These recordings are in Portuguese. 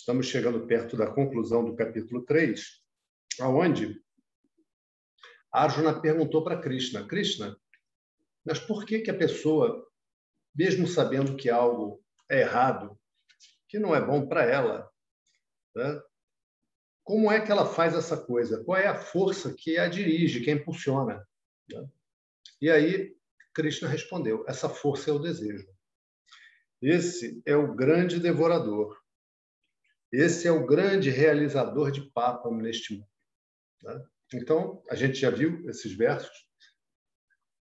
estamos chegando perto da conclusão do capítulo 3, aonde Arjuna perguntou para Krishna: Krishna, mas por que, que a pessoa, mesmo sabendo que algo é errado, que não é bom para ela, né? como é que ela faz essa coisa? Qual é a força que a dirige, que a impulsiona? Né? E aí Krishna respondeu: essa força é o desejo. Esse é o grande devorador. Esse é o grande realizador de papa neste mundo. Né? Então, a gente já viu esses versos,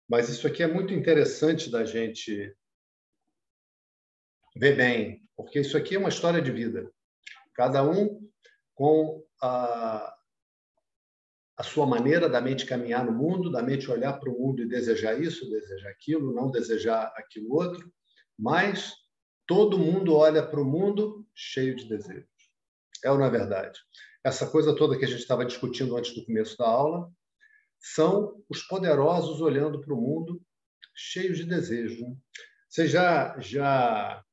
mas isso aqui é muito interessante da gente ver bem, porque isso aqui é uma história de vida. Cada um com a, a sua maneira da mente caminhar no mundo, da mente olhar para o mundo e desejar isso, desejar aquilo, não desejar aquilo outro, mas todo mundo olha para o mundo cheio de desejos. É ou não é verdade? Essa coisa toda que a gente estava discutindo antes do começo da aula são os poderosos olhando para o mundo cheios de desejos. Né? Vocês já, já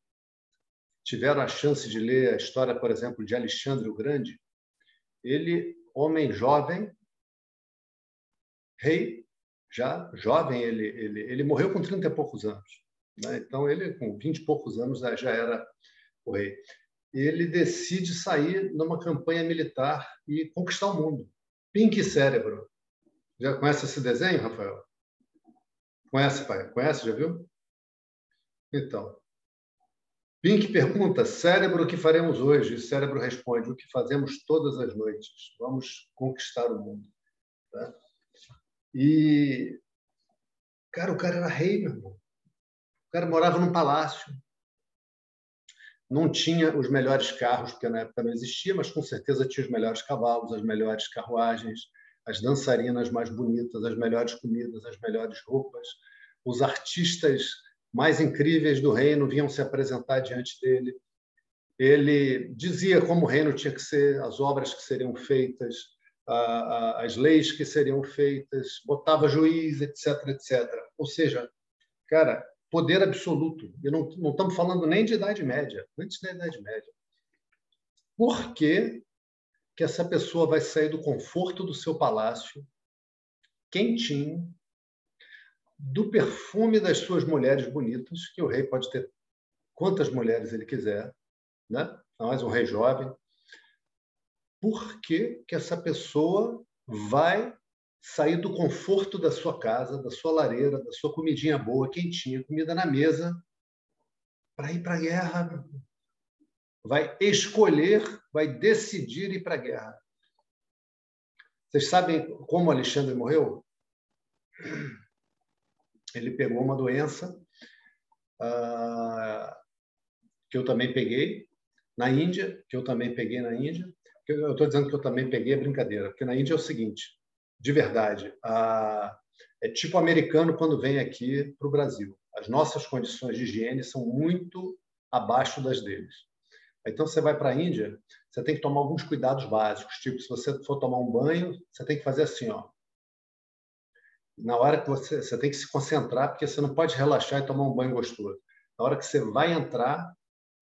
tiveram a chance de ler a história, por exemplo, de Alexandre o Grande? Ele, homem jovem, rei, já jovem, ele, ele, ele morreu com 30 e poucos anos. Né? Então, ele, com 20 e poucos anos, já era o rei. Ele decide sair numa campanha militar e conquistar o mundo. Pink Cérebro. Já conhece esse desenho, Rafael? Conhece, pai? Conhece? Já viu? Então, Pink pergunta: cérebro, o que faremos hoje? E o cérebro responde: o que fazemos todas as noites. Vamos conquistar o mundo. Tá? E, cara, o cara era rei, meu irmão. O cara morava num palácio. Não tinha os melhores carros, porque na época não existia, mas com certeza tinha os melhores cavalos, as melhores carruagens, as dançarinas mais bonitas, as melhores comidas, as melhores roupas. Os artistas mais incríveis do reino vinham se apresentar diante dele. Ele dizia como o reino tinha que ser, as obras que seriam feitas, as leis que seriam feitas, botava juiz, etc, etc. Ou seja, cara, poder absoluto. E não, não estamos falando nem de Idade Média, antes da Idade Média. Por que, que essa pessoa vai sair do conforto do seu palácio, quentinho, do perfume das suas mulheres bonitas, que o rei pode ter quantas mulheres ele quiser, né? mais um rei jovem, por que, que essa pessoa vai sair do conforto da sua casa, da sua lareira, da sua comidinha boa, quentinha, comida na mesa, para ir para a guerra? Vai escolher, vai decidir ir para a guerra. Vocês sabem como Alexandre morreu? Ele pegou uma doença uh, que eu também peguei na Índia, que eu também peguei na Índia, eu estou dizendo que eu também peguei a brincadeira, porque na Índia é o seguinte, de verdade, a, é tipo americano quando vem aqui para o Brasil. As nossas condições de higiene são muito abaixo das deles. Então, você vai para a Índia, você tem que tomar alguns cuidados básicos, tipo, se você for tomar um banho, você tem que fazer assim, ó. Na hora que você, você tem que se concentrar, porque você não pode relaxar e tomar um banho gostoso. Na hora que você vai entrar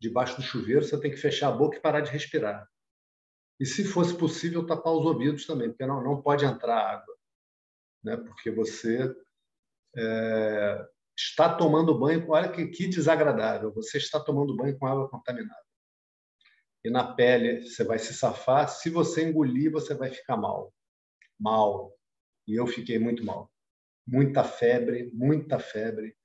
debaixo do chuveiro, você tem que fechar a boca e parar de respirar. E, se fosse possível, tapar os ouvidos também, porque não, não pode entrar água, né? porque você é, está tomando banho. Olha que, que desagradável, você está tomando banho com água contaminada. E na pele você vai se safar, se você engolir, você vai ficar mal. Mal. E eu fiquei muito mal. Muita febre, muita febre,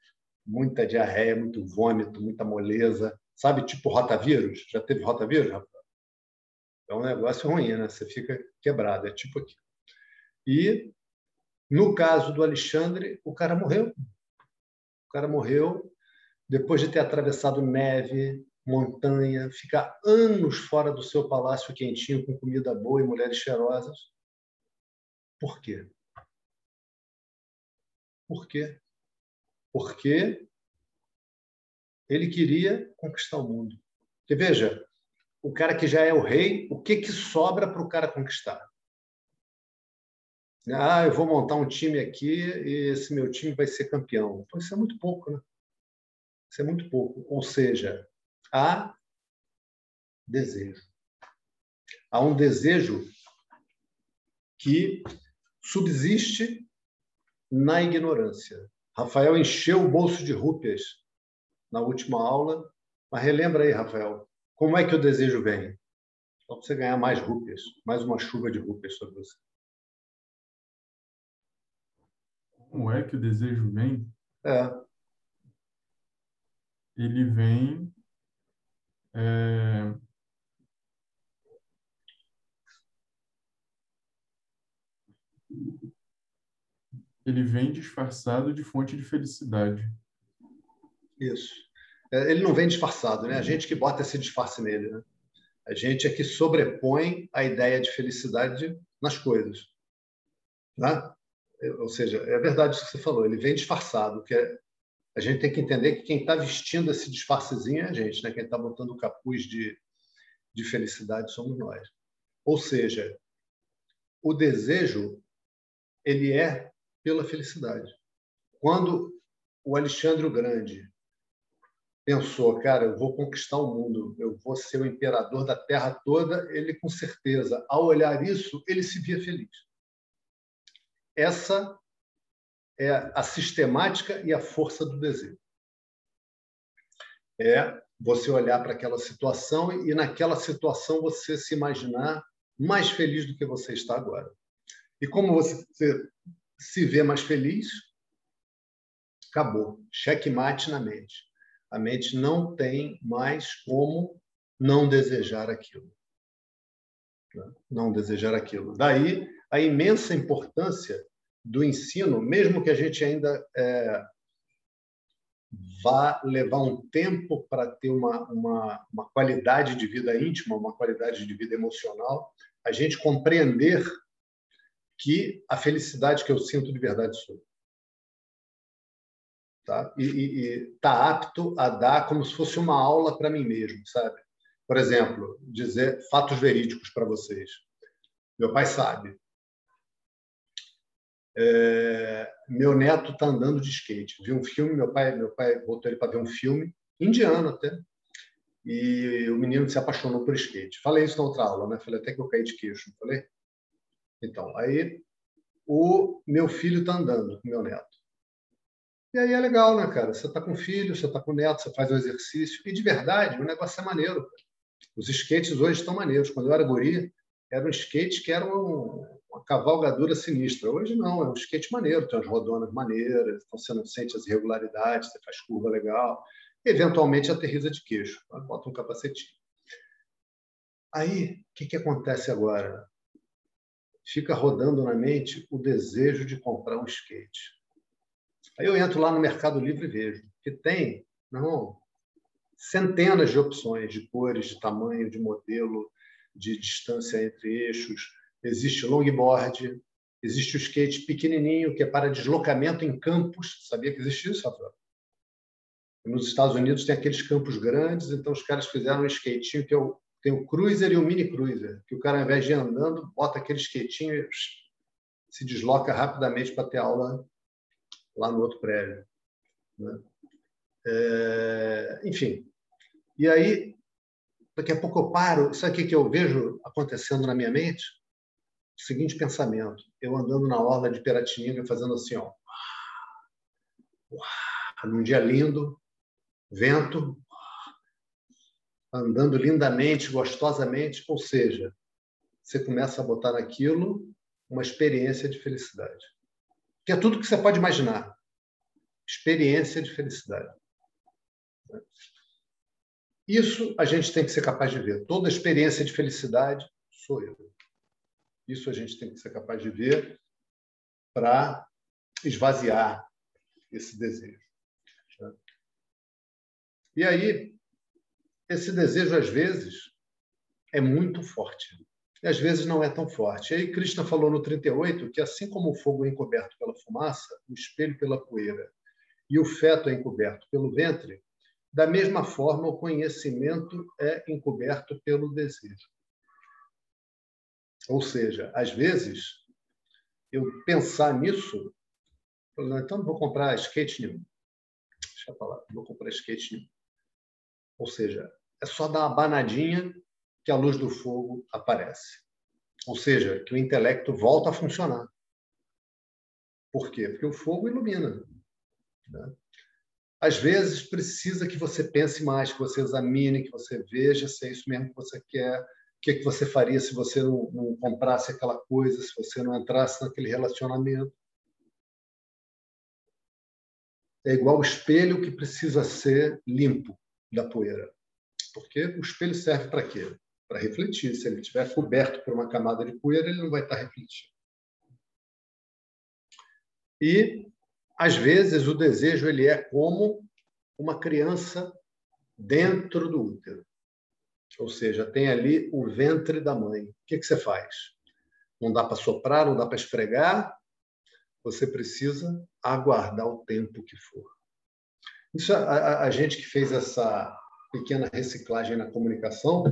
muita diarreia, muito vômito, muita moleza. Sabe, tipo rotavírus? Já teve rotavírus, rapaz? É um negócio ruim, né? Você fica quebrado, é tipo aqui. E no caso do Alexandre, o cara morreu. O cara morreu depois de ter atravessado neve, montanha, ficar anos fora do seu palácio quentinho, com comida boa e mulheres cheirosas. Por quê? Por quê? Porque ele queria conquistar o mundo. Porque, veja, o cara que já é o rei, o que, que sobra para o cara conquistar? Ah, eu vou montar um time aqui e esse meu time vai ser campeão. Então, isso é muito pouco, né? Isso é muito pouco. Ou seja, há desejo. há um desejo que subsiste na ignorância. Rafael encheu o bolso de rúpias na última aula, mas relembra aí, Rafael, como é que o desejo vem? Só para você ganhar mais rúpias, mais uma chuva de rúpias sobre você. Como é que o desejo vem? É. Ele vem é, ele vem disfarçado de fonte de felicidade. Isso. É, ele não vem disfarçado, né? A gente que bota esse disfarce nele, né? A gente é que sobrepõe a ideia de felicidade nas coisas. Tá? Ou seja, é verdade isso que você falou, ele vem disfarçado, que é, a gente tem que entender que quem está vestindo esse disfarcezinho é a gente, né? quem está botando o capuz de, de felicidade somos nós. Ou seja, o desejo ele é pela felicidade. Quando o Alexandre o Grande pensou, cara, eu vou conquistar o mundo, eu vou ser o imperador da terra toda, ele com certeza, ao olhar isso, ele se via feliz. Essa é a sistemática e a força do desejo. É você olhar para aquela situação e naquela situação você se imaginar mais feliz do que você está agora. E como você se vê mais feliz, acabou. Checkmate na mente. A mente não tem mais como não desejar aquilo. Não desejar aquilo. Daí a imensa importância do ensino, mesmo que a gente ainda é, vá levar um tempo para ter uma, uma, uma qualidade de vida íntima, uma qualidade de vida emocional, a gente compreender que a felicidade que eu sinto de verdade sou. Tá? E está apto a dar como se fosse uma aula para mim mesmo, sabe? Por exemplo, dizer fatos verídicos para vocês. Meu pai sabe. É, meu neto está andando de skate. Vi um filme, meu pai, meu pai botou ele para ver um filme indiano até. E o menino se apaixonou por skate. Falei isso na outra aula, né? Falei até que eu caí de queixo, falei? Então, aí o meu filho está andando com meu neto. E aí é legal, né, cara? Você está com filho, você está com neto, você faz o exercício. E de verdade, o negócio é maneiro. Os skates hoje estão maneiros. Quando eu era guri, era um skate que era um, uma cavalgadura sinistra. Hoje não, é um skate maneiro, tem umas rodonas maneiras, então você não sente as irregularidades, você faz curva legal. Eventualmente aterriza de queixo, bota um capacetinho. Aí, o que, que acontece agora? fica rodando na mente o desejo de comprar um skate. Aí eu entro lá no Mercado Livre e vejo que tem, não, centenas de opções de cores, de tamanho, de modelo, de distância entre eixos. Existe longboard, existe o skate pequenininho que é para deslocamento em campos. Sabia que existe isso, Rafael? Nos Estados Unidos tem aqueles campos grandes, então os caras fizeram um skatinho que é o tem o cruiser e o mini cruiser, que o cara, ao invés de andando, bota aquele esquetinho e se desloca rapidamente para ter aula lá no outro prédio. Né? É, enfim. E aí, daqui a pouco eu paro. Sabe o que eu vejo acontecendo na minha mente? O seguinte pensamento. Eu andando na orla de Piratininga, fazendo assim, ó. Num dia lindo, vento, andando lindamente, gostosamente, ou seja, você começa a botar naquilo uma experiência de felicidade. Que é tudo que você pode imaginar. Experiência de felicidade. Isso a gente tem que ser capaz de ver. Toda experiência de felicidade sou eu. Isso a gente tem que ser capaz de ver para esvaziar esse desejo. E aí, esse desejo, às vezes, é muito forte. E às vezes não é tão forte. E aí Krishna falou no 38 que assim como o fogo é encoberto pela fumaça, o espelho pela poeira e o feto é encoberto pelo ventre, da mesma forma o conhecimento é encoberto pelo desejo. Ou seja, às vezes eu pensar nisso, então não vou comprar skate nenhum. Deixa eu falar, não vou comprar skate nenhum. Ou seja, é só dar uma banadinha que a luz do fogo aparece. Ou seja, que o intelecto volta a funcionar. Por quê? Porque o fogo ilumina. Né? Às vezes precisa que você pense mais, que você examine, que você veja se é isso mesmo que você quer, o que, é que você faria se você não, não comprasse aquela coisa, se você não entrasse naquele relacionamento. É igual o espelho que precisa ser limpo da poeira. Porque o espelho serve para quê? Para refletir. Se ele estiver coberto por uma camada de poeira, ele não vai estar refletindo. E às vezes o desejo ele é como uma criança dentro do útero. Ou seja, tem ali o ventre da mãe. O que, que você faz? Não dá para soprar, não dá para esfregar. Você precisa aguardar o tempo que for. Isso a, a gente que fez essa pequena reciclagem na comunicação,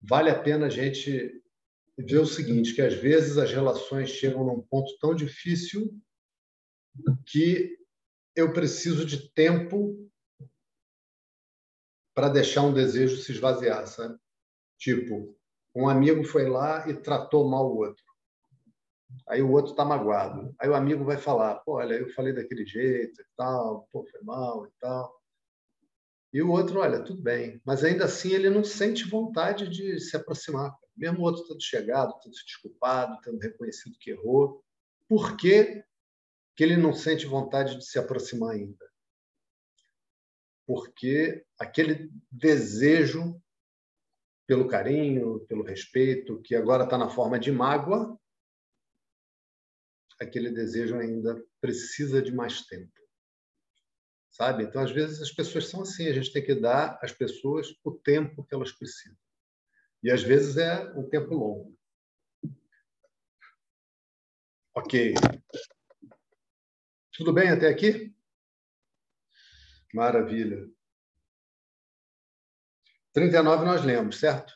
vale a pena a gente ver o seguinte, que às vezes as relações chegam num ponto tão difícil que eu preciso de tempo para deixar um desejo se esvaziar, sabe? Tipo, um amigo foi lá e tratou mal o outro. Aí o outro está magoado. Aí o amigo vai falar: pô, olha, eu falei daquele jeito e tal, pô, foi mal e tal. E o outro, olha, tudo bem. Mas ainda assim ele não sente vontade de se aproximar. Mesmo o outro tendo chegado, tendo se desculpado, tendo reconhecido que errou. Por que que ele não sente vontade de se aproximar ainda. Porque aquele desejo pelo carinho, pelo respeito, que agora está na forma de mágoa, aquele desejo ainda precisa de mais tempo. Sabe? Então, às vezes, as pessoas são assim, a gente tem que dar às pessoas o tempo que elas precisam. E às vezes é um tempo longo. Ok. Tudo bem até aqui? Maravilha. 39 nós lemos, certo?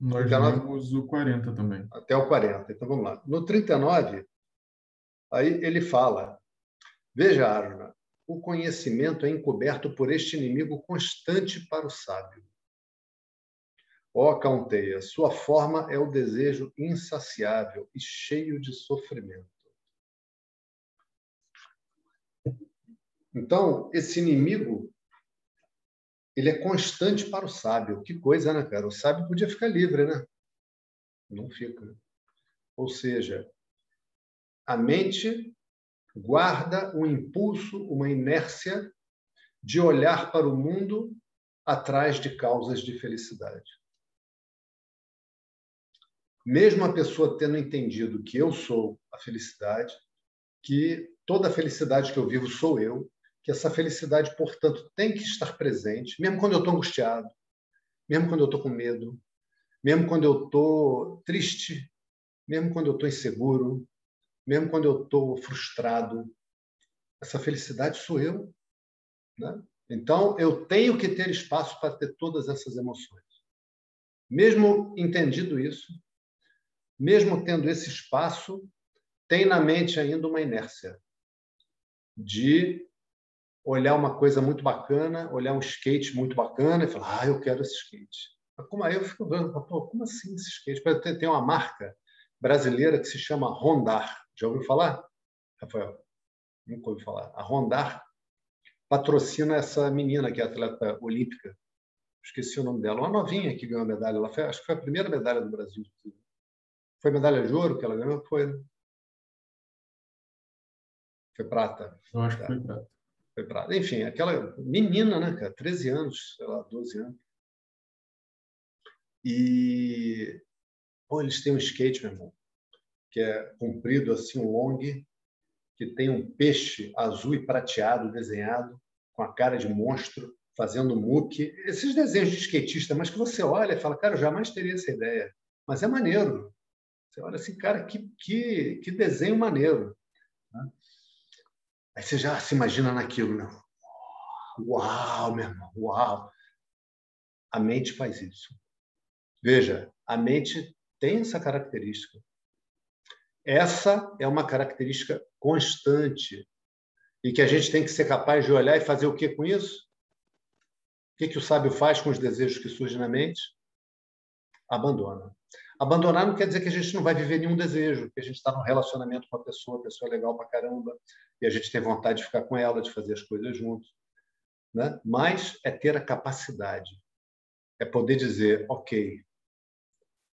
Nós 39, lemos o 40 também. Até o 40. Então vamos lá. No 39, aí ele fala: Veja, Arjuna, o conhecimento é encoberto por este inimigo constante para o sábio. Ó Caunteia, sua forma é o desejo insaciável e cheio de sofrimento. Então, esse inimigo, ele é constante para o sábio. Que coisa, né, cara? O sábio podia ficar livre, né? Não fica. Ou seja, a mente guarda um impulso, uma inércia de olhar para o mundo atrás de causas de felicidade. Mesmo a pessoa tendo entendido que eu sou a felicidade, que toda a felicidade que eu vivo sou eu, que essa felicidade, portanto, tem que estar presente, mesmo quando eu estou angustiado, mesmo quando eu estou com medo, mesmo quando eu estou triste, mesmo quando eu estou inseguro, mesmo quando eu estou frustrado. Essa felicidade sou eu. Né? Então, eu tenho que ter espaço para ter todas essas emoções. Mesmo entendido isso, mesmo tendo esse espaço, tem na mente ainda uma inércia de olhar uma coisa muito bacana, olhar um skate muito bacana e falar, ah, eu quero esse skate. Como aí eu fico vendo, como assim esse skate? Tem uma marca brasileira que se chama Rondar. Já ouviu falar, Rafael? Nunca ouviu falar. A Rondar patrocina essa menina que é atleta olímpica. Esqueci o nome dela. Uma novinha que ganhou a medalha. Ela foi, acho que foi a primeira medalha do Brasil. Foi medalha de ouro que ela ganhou? Foi. Né? Foi prata. Eu acho que foi prata foi para. Enfim, aquela menina, né, cara? 13 anos, sei lá, 12 anos. E. Pô, eles têm um skate, meu irmão, que é comprido assim, um long, que tem um peixe azul e prateado desenhado, com a cara de monstro, fazendo muque. Esses desenhos de skatista, mas que você olha e fala, cara, eu jamais teria essa ideia. Mas é maneiro. Você olha assim, cara, que, que, que desenho maneiro. Né? Aí você já se imagina naquilo, né? Uau, meu irmão, uau! A mente faz isso. Veja, a mente tem essa característica. Essa é uma característica constante e que a gente tem que ser capaz de olhar e fazer o que com isso? que, que o sábio faz com os desejos que surgem na mente? Abandona. Abandonar não quer dizer que a gente não vai viver nenhum desejo, que a gente está num relacionamento com a pessoa, a pessoa é legal pra caramba, e a gente tem vontade de ficar com ela, de fazer as coisas juntos. Né? Mas é ter a capacidade, é poder dizer, ok,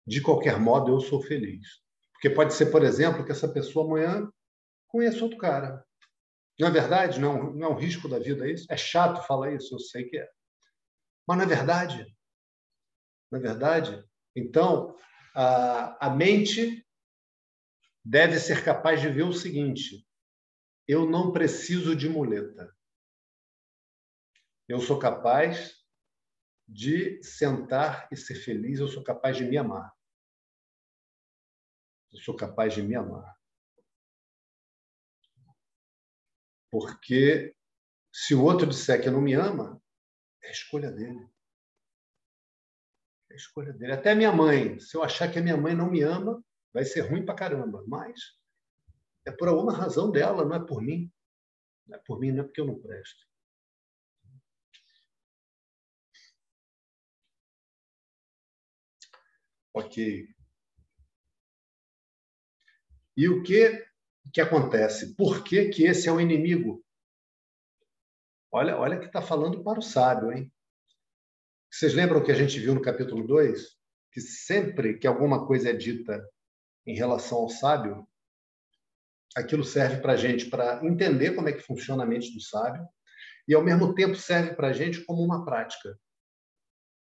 de qualquer modo eu sou feliz. Porque pode ser, por exemplo, que essa pessoa amanhã conheça outro cara. Não é verdade? Não, não é um risco da vida isso? É chato falar isso, eu sei que é. Mas não é verdade. Não é verdade? Então, a, a mente deve ser capaz de ver o seguinte: eu não preciso de muleta. Eu sou capaz de sentar e ser feliz, eu sou capaz de me amar. Eu sou capaz de me amar. Porque se o outro disser que não me ama, é escolha dele. É escolha dele. Até minha mãe, se eu achar que a minha mãe não me ama, vai ser ruim pra caramba. Mas é por alguma razão dela, não é por mim. Não é por mim, não é porque eu não presto. Ok. E o que que acontece? Por que, que esse é o inimigo? Olha, olha que está falando para o sábio, hein? Vocês lembram que a gente viu no capítulo 2? Que sempre que alguma coisa é dita em relação ao sábio, aquilo serve para a gente para entender como é que funciona a mente do sábio e, ao mesmo tempo, serve para a gente como uma prática.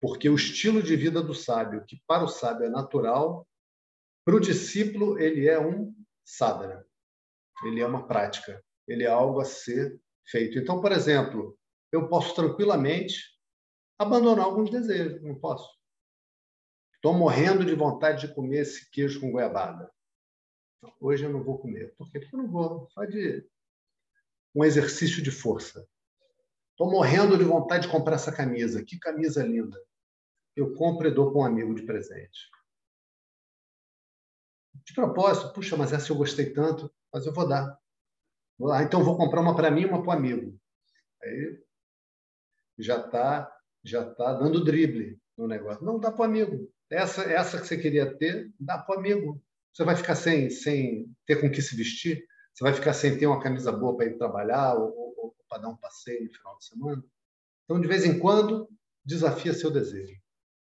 Porque o estilo de vida do sábio, que para o sábio é natural, para o discípulo ele é um sadhana, ele é uma prática, ele é algo a ser feito. Então, por exemplo, eu posso tranquilamente abandonar alguns desejos, não posso. Estou morrendo de vontade de comer esse queijo com goiabada. Hoje eu não vou comer. Por quê? Porque eu não vou. Só de um exercício de força. Estou morrendo de vontade de comprar essa camisa. Que camisa linda. Eu compro e dou para um amigo de presente. De propósito, puxa, mas essa eu gostei tanto, mas eu vou dar. Ah, então vou comprar uma para mim e uma para o amigo. Aí já está já tá dando drible no negócio. Não, dá para o amigo. Essa, essa que você queria ter, dá para o amigo. Você vai ficar sem, sem ter com que se vestir? Você vai ficar sem ter uma camisa boa para ir trabalhar ou, ou, ou para dar um passeio no final de semana? Então, de vez em quando, desafia seu desejo.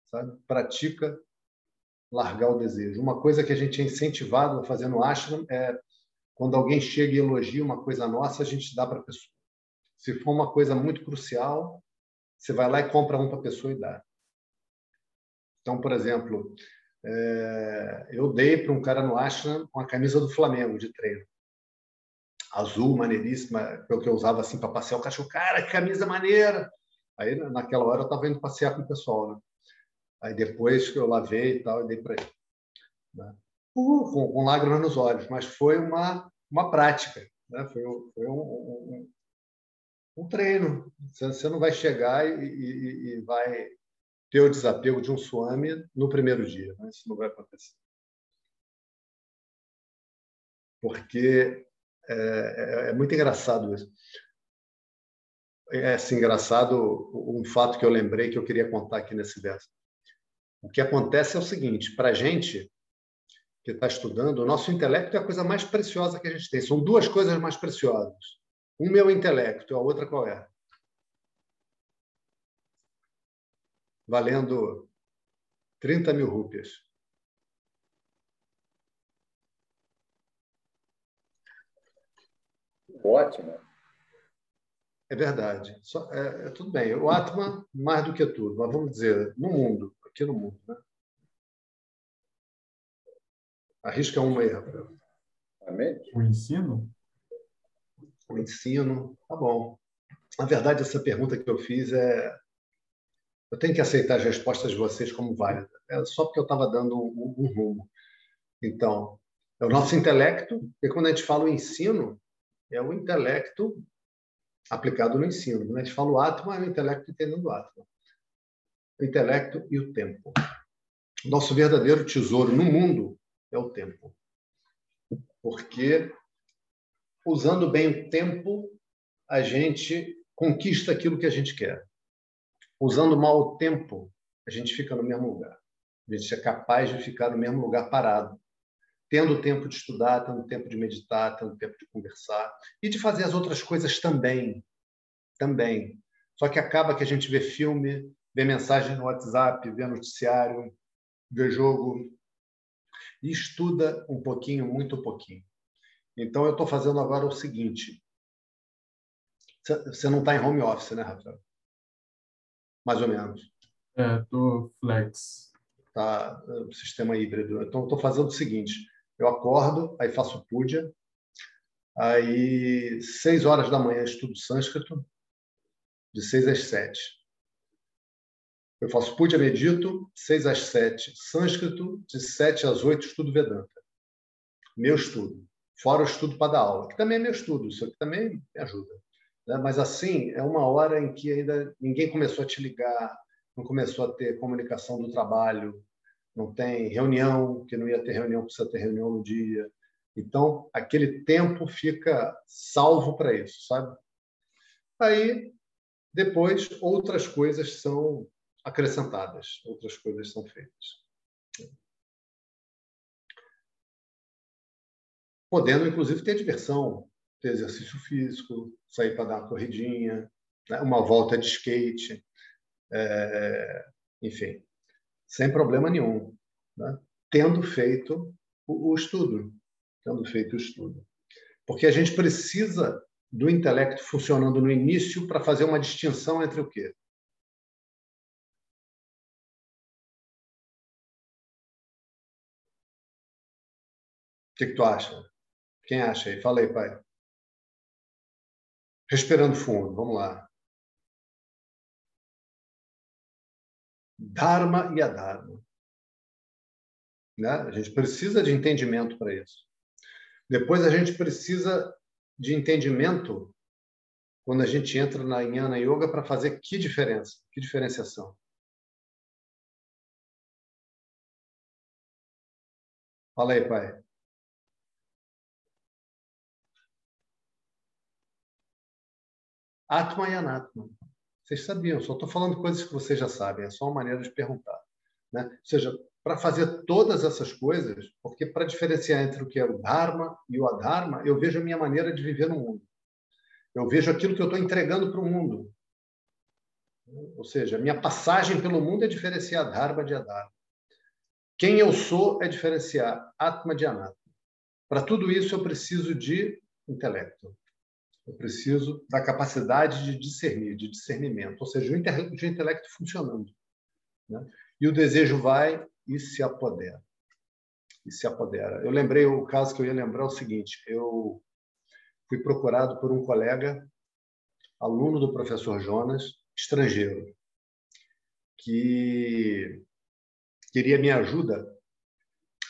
Sabe? Pratica largar o desejo. Uma coisa que a gente é incentivado a fazer no ashram é quando alguém chega e elogia uma coisa nossa, a gente dá para a pessoa. Se for uma coisa muito crucial, você vai lá e compra um para a pessoa e dá. Então, por exemplo, é, eu dei para um cara no Ashram uma camisa do Flamengo de treino. Azul, maneiríssima, que eu usava assim para passear. O cachorro, cara, que camisa maneira! Aí, naquela hora, eu estava indo passear com o pessoal. Né? Aí, depois que eu lavei e tal, eu dei para ele. Né? Com, com, lágrimas nos olhos, mas foi uma, uma prática. Né? Foi, foi um, um, um, treino. Você não vai chegar e, e, e vai ter o desapego de um swami no primeiro dia. Né? Isso não vai acontecer. Porque é, é, é muito engraçado isso. É assim, engraçado um fato que eu lembrei que eu queria contar aqui nesse verso. O que acontece é o seguinte: para a gente que está estudando, o nosso intelecto é a coisa mais preciosa que a gente tem. São duas coisas mais preciosas. Uma é o intelecto, a outra qual é? valendo 30 mil rúpias. Ótimo. É verdade. Só, é, é, tudo bem. O Atman, mais do que tudo, mas vamos dizer, no mundo, aqui no mundo. Né? Arrisca uma aí, Rafael. O ensino? O ensino, tá bom. Na verdade, essa pergunta que eu fiz é eu tenho que aceitar as respostas de vocês como válidas. É só porque eu estava dando um, um, rumo. Então, é o nosso intelecto, e quando a gente fala o ensino, é o intelecto aplicado no ensino. Quando a gente fala o Atma, é o intelecto entendendo o Atma. O intelecto e o tempo. Nosso verdadeiro tesouro no mundo é o tempo. Porque, usando bem o tempo, a gente conquista aquilo que a gente quer usando mal o tempo, a gente fica no mesmo lugar. A gente é capaz de ficar no mesmo lugar parado, tendo tempo de estudar, tendo tempo de meditar, tendo tempo de conversar e de fazer as outras coisas também. Também. Só que acaba que a gente vê filme, vê mensagem no WhatsApp, vê noticiário, vê jogo e estuda um pouquinho, muito pouquinho. Então, eu estou fazendo agora o seguinte. Você não está em home office, né, Rafael? Mais ou menos. É, estou flex. Tá, é, sistema híbrido. Então, estou fazendo o seguinte. Eu acordo, aí faço puja, aí seis horas da manhã estudo sânscrito, de seis às sete. Eu faço puja, medito, seis às sete, sânscrito, de sete às oito estudo Vedanta. Meu estudo. Fora o estudo para dar aula, que também é meu estudo, isso aqui também me ajuda. Né? Mas assim, é uma hora em que ainda ninguém começou a te ligar, não começou a ter comunicação do trabalho, não tem reunião, que não ia ter reunião, precisa ter reunião no dia. Então, aquele tempo fica salvo para isso, sabe? Aí, depois, outras coisas são acrescentadas, outras coisas são feitas. Podendo, inclusive, ter diversão, ter exercício físico, sair para dar uma corridinha, né? uma volta de skate, é... enfim, sem problema nenhum, né? tendo feito o, o estudo, tendo feito o estudo. Porque a gente precisa do intelecto funcionando no início para fazer uma distinção entre o quê? Que, que tu acha? Quem acha aí? Fala aí, pai. Respirando fundo, vamos lá. Dharma e Adharma. Né? A gente precisa de entendimento para isso. Depois a gente precisa de entendimento quando a gente entra na Jnana Yoga para fazer que diferença, que diferenciação. Fala aí, pai. Atma e Anatma. Vocês sabiam, só estou falando coisas que vocês já sabem, é só uma maneira de perguntar. Né? Ou seja, para fazer todas essas coisas, porque para diferenciar entre o que é o Dharma e o Adharma, eu vejo a minha maneira de viver no mundo. Eu vejo aquilo que eu estou entregando para o mundo. Ou seja, minha passagem pelo mundo é diferenciar Dharma de Adharma. Quem eu sou é diferenciar Atma de Anatma. Para tudo isso, eu preciso de intelecto. Eu preciso da capacidade de discernir, de discernimento, ou seja, o intelecto funcionando. Né? E o desejo vai e se apodera. E se apodera. Eu lembrei o caso que eu ia lembrar é o seguinte: eu fui procurado por um colega, aluno do professor Jonas, estrangeiro, que queria minha ajuda,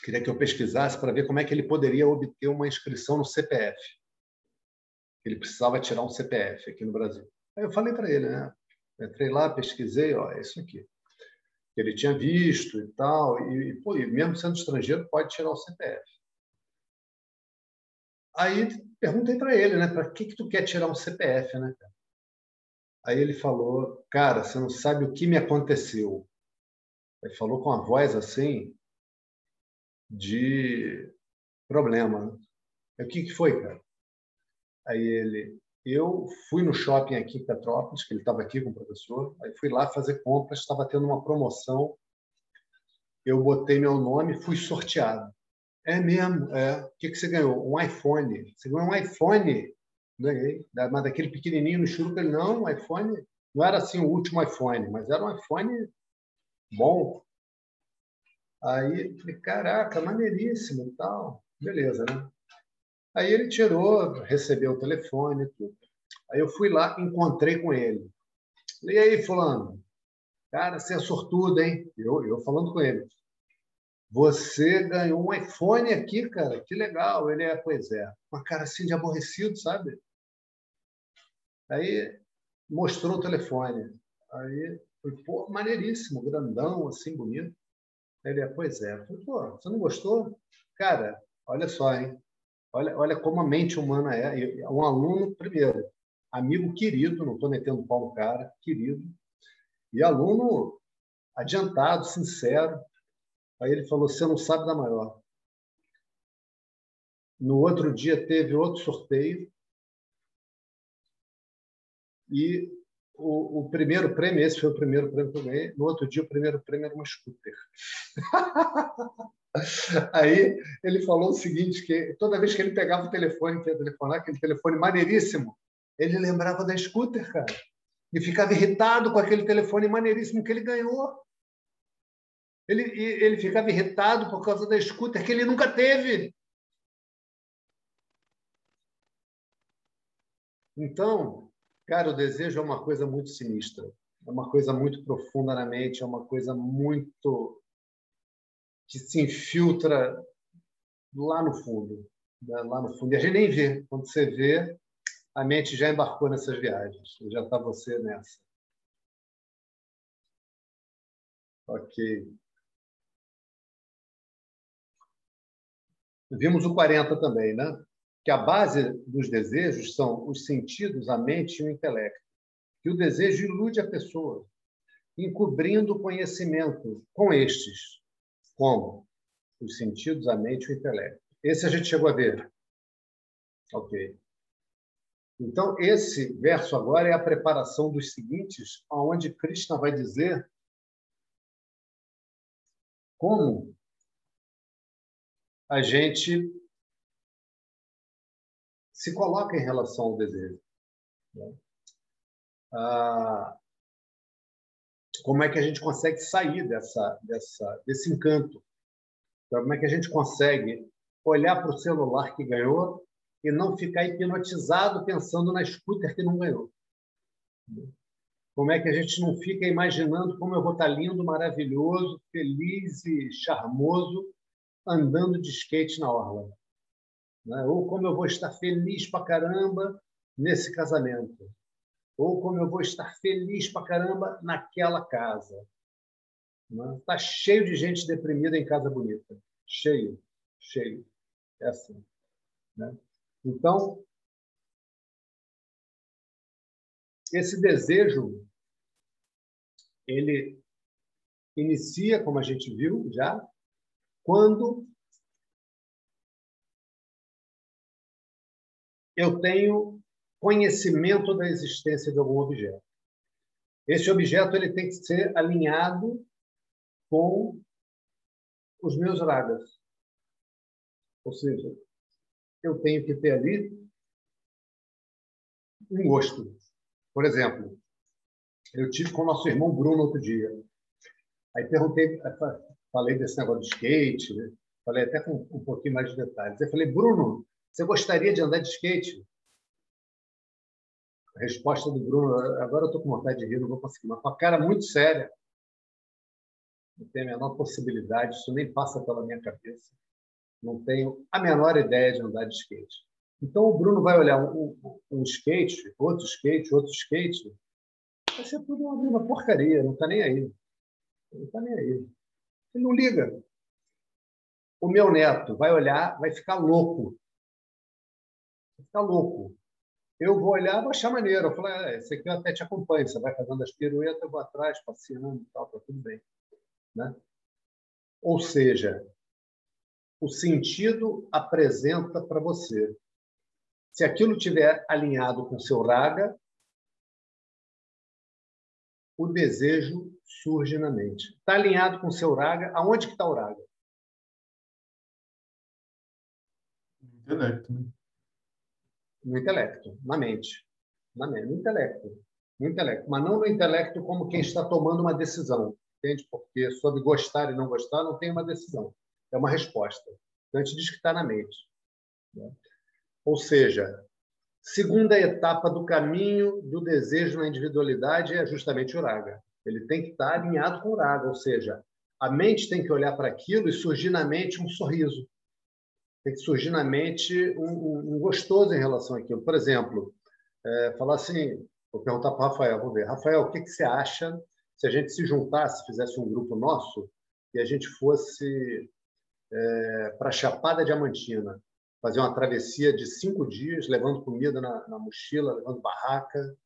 queria que eu pesquisasse para ver como é que ele poderia obter uma inscrição no CPF ele precisava tirar um CPF aqui no Brasil. Aí eu falei para ele, né? Entrei lá, pesquisei, ó, é isso aqui. Ele tinha visto e tal, e, pô, e mesmo sendo estrangeiro, pode tirar o CPF. Aí perguntei para ele, né? Para que que tu quer tirar um CPF, né? Aí ele falou, cara, você não sabe o que me aconteceu. Ele falou com a voz assim de problema. O que que foi, cara? Aí ele, eu fui no shopping aqui em Petrópolis, que ele estava aqui com o professor, aí fui lá fazer compras, estava tendo uma promoção, eu botei meu nome, fui sorteado. É mesmo, é. O que, que você ganhou? Um iPhone. Você ganhou um iPhone? Ganhei. Mas daquele pequenininho no churuco, ele, não, um iPhone. Não era assim o último iPhone, mas era um iPhone bom. Aí, falei, caraca, maneiríssimo e tal. Beleza, né? Aí ele tirou, recebeu o telefone, tudo. Aí eu fui lá, encontrei com ele. E aí, fulano? Cara, você é sortudo, hein? Eu, eu falando com ele. Você ganhou um iPhone aqui, cara. Que legal. Ele é, pois é. Uma cara assim de aborrecido, sabe? Aí mostrou o telefone. Aí foi, pô, maneiríssimo, grandão, assim, bonito. Ele é, pois é. Falei, pô, você não gostou? Cara, olha só, hein? Olha, olha como a mente humana é. Um aluno, primeiro, amigo querido, não estou metendo pau no cara, querido. E aluno adiantado, sincero. Aí ele falou: Você não sabe da maior. No outro dia teve outro sorteio. E o, o, primeiro prêmio, esse foi o primeiro prêmio que eu ganhei. No outro dia, o primeiro prêmio era uma scooter. Aí ele falou o seguinte: que toda vez que ele pegava o telefone, que ia telefonar, aquele telefone maneiríssimo, ele lembrava da scooter, cara. E ficava irritado com aquele telefone maneiríssimo que ele ganhou. Ele, ele ficava irritado por causa da scooter que ele nunca teve. Então, cara, o desejo é uma coisa muito sinistra, é uma coisa muito profunda na mente, é uma coisa muito que se infiltra lá no fundo, né? lá no fundo. E a gente nem vê. Quando você vê, a mente já embarcou nessas viagens. Já está você nessa. Ok. Vimos o 40 também, né? Que a base dos desejos são os sentidos, a mente e o intelecto. Que o desejo ilude a pessoa, encobrindo o conhecimento com estes, como? Os sentidos, a mente e o intelecto. Esse a gente chegou a ver. Ok. Então, esse verso agora é a preparação dos seguintes, onde Krishna vai dizer como a gente se coloca em relação ao desejo. Né? Ah, como é que a gente consegue sair dessa, dessa, desse encanto? Então, como é que a gente consegue olhar para o celular que ganhou e não ficar hipnotizado pensando na scooter que não ganhou? Como é que a gente não fica imaginando como eu vou estar lindo, maravilhoso, feliz e charmoso andando de skate na orla? Né? Ou como eu vou estar feliz pra caramba nesse casamento? Ou como eu vou estar feliz pra caramba naquela casa. Está né? cheio de gente deprimida em casa bonita. Cheio, cheio. É assim. Né? Então, esse desejo, ele inicia, como a gente viu já, quando eu tenho conhecimento da existência de algum objeto. Esse objeto ele tem que ser alinhado com os meus ragas. Ou seja, eu tenho que ter ali um gosto. Por exemplo, eu tive com o nosso irmão Bruno outro dia. Aí perguntei, falei desse negócio de skate, né? falei até com um pouquinho mais de detalhes. Eu falei, Bruno, você gostaria de andar de skate? A resposta do Bruno, agora eu estou com vontade de rir, não vou conseguir, mas com a cara muito séria. Não tenho a menor possibilidade, isso nem passa pela minha cabeça. Não tenho a menor ideia de andar de skate. Então o Bruno vai olhar um, um skate, outro skate, outro skate, vai ser tudo uma, uma porcaria, não está nem aí. Não está nem aí. Ele não liga. O meu neto vai olhar, vai ficar louco. Vai ficar louco eu vou olhar vou achar maneiro. Eu falo, é, esse aqui eu até te acompanho, você vai fazendo as piruetas, eu vou atrás, passeando e tal, tá tudo bem. Né? Ou seja, o sentido apresenta para você. Se aquilo tiver alinhado com seu raga, o desejo surge na mente. Está alinhado com o seu raga, aonde que está o raga? Intelecto, né? No intelecto, na mente. Na mente, no intelecto. No intelecto. Mas não no intelecto como quem está tomando uma decisão. Entende? Porque sobre gostar e não gostar não tem uma decisão. É uma resposta. Então, a gente diz que está na mente. Né? Ou seja, segunda etapa do caminho do desejo na individualidade é justamente o raga. Ele tem que estar alinhado com o raga, ou seja, a mente tem que olhar para aquilo e surgir na mente um sorriso tem que surgir na mente um, um gostoso em relação àquilo. Por exemplo, é, falar assim, vou perguntar para o Rafael, vou ver. Rafael, o que, que você acha se a gente se juntasse, fizesse um grupo nosso e a gente fosse é, para a Chapada Diamantina, fazer uma travessia de cinco dias, levando comida na, na mochila, levando barraca,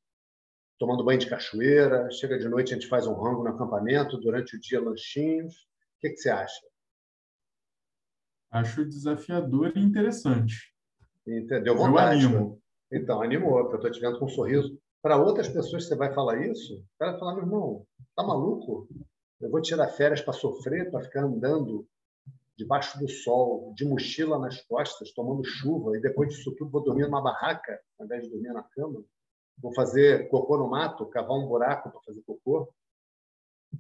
tomando banho de cachoeira, chega de noite a gente faz um rango no acampamento, durante o dia lanchinhos. O que, que você acha? Acho desafiador e interessante. Entendeu? Vontade, Eu animo. Né? Então, animou, porque eu estou te vendo com um sorriso. Para outras pessoas você vai falar isso, o cara vai falar, meu irmão, tá maluco? Eu vou tirar férias para sofrer, para ficar andando debaixo do sol, de mochila nas costas, tomando chuva, e depois disso tudo vou dormir numa barraca, ao invés de dormir na cama. Vou fazer cocô no mato, cavar um buraco para fazer cocô.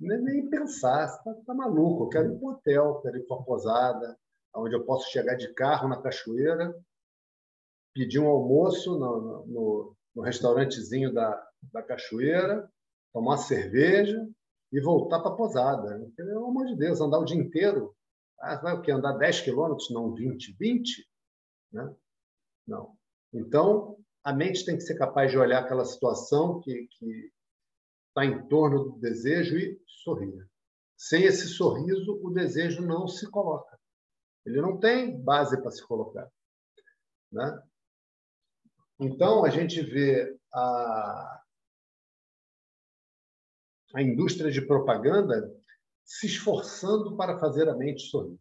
Nem, nem pensar, você está tá maluco. Eu quero ir para um hotel, quero ir para uma posada, onde eu posso chegar de carro na cachoeira, pedir um almoço no, no, no restaurantezinho da, da cachoeira, tomar cerveja e voltar para a posada. Pelo amor de Deus, andar o dia inteiro. Ah, vai o quê? Andar 10 quilômetros, não 20? 20? Né? Não. Então, a mente tem que ser capaz de olhar aquela situação que está em torno do desejo e sorrir. Sem esse sorriso, o desejo não se coloca. Ele não tem base para se colocar. Né? Então, a gente vê a, a indústria de propaganda se esforçando para fazer a mente sorrir.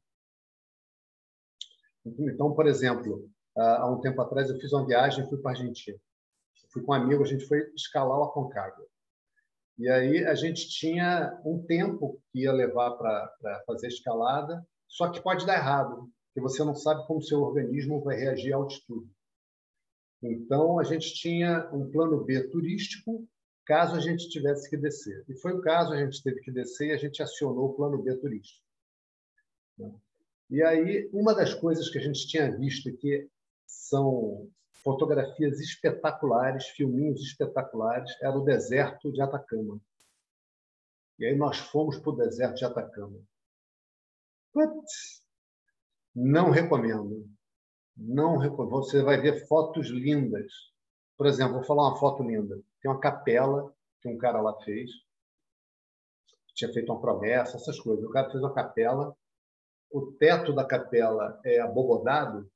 Então, por exemplo, há um tempo atrás eu fiz uma viagem fui para a Argentina. Fui com um amigo, a gente foi escalar o Aconcagua. E aí a gente tinha um tempo que ia levar para fazer a escalada, só que pode dar errado, porque você não sabe como seu organismo vai reagir à altitude. Então, a gente tinha um plano B turístico caso a gente tivesse que descer. E foi o caso, a gente teve que descer e a gente acionou o plano B turístico. E aí, uma das coisas que a gente tinha visto que são fotografias espetaculares, filminhos espetaculares, era o deserto de Atacama. E aí nós fomos para o deserto de Atacama. Putz, não recomendo. Não recomendo. Você vai ver fotos lindas. Por exemplo, vou falar uma foto linda. Tem uma capela que um cara lá fez. Tinha feito uma promessa, essas coisas. O cara fez uma capela. O teto da capela é abobodado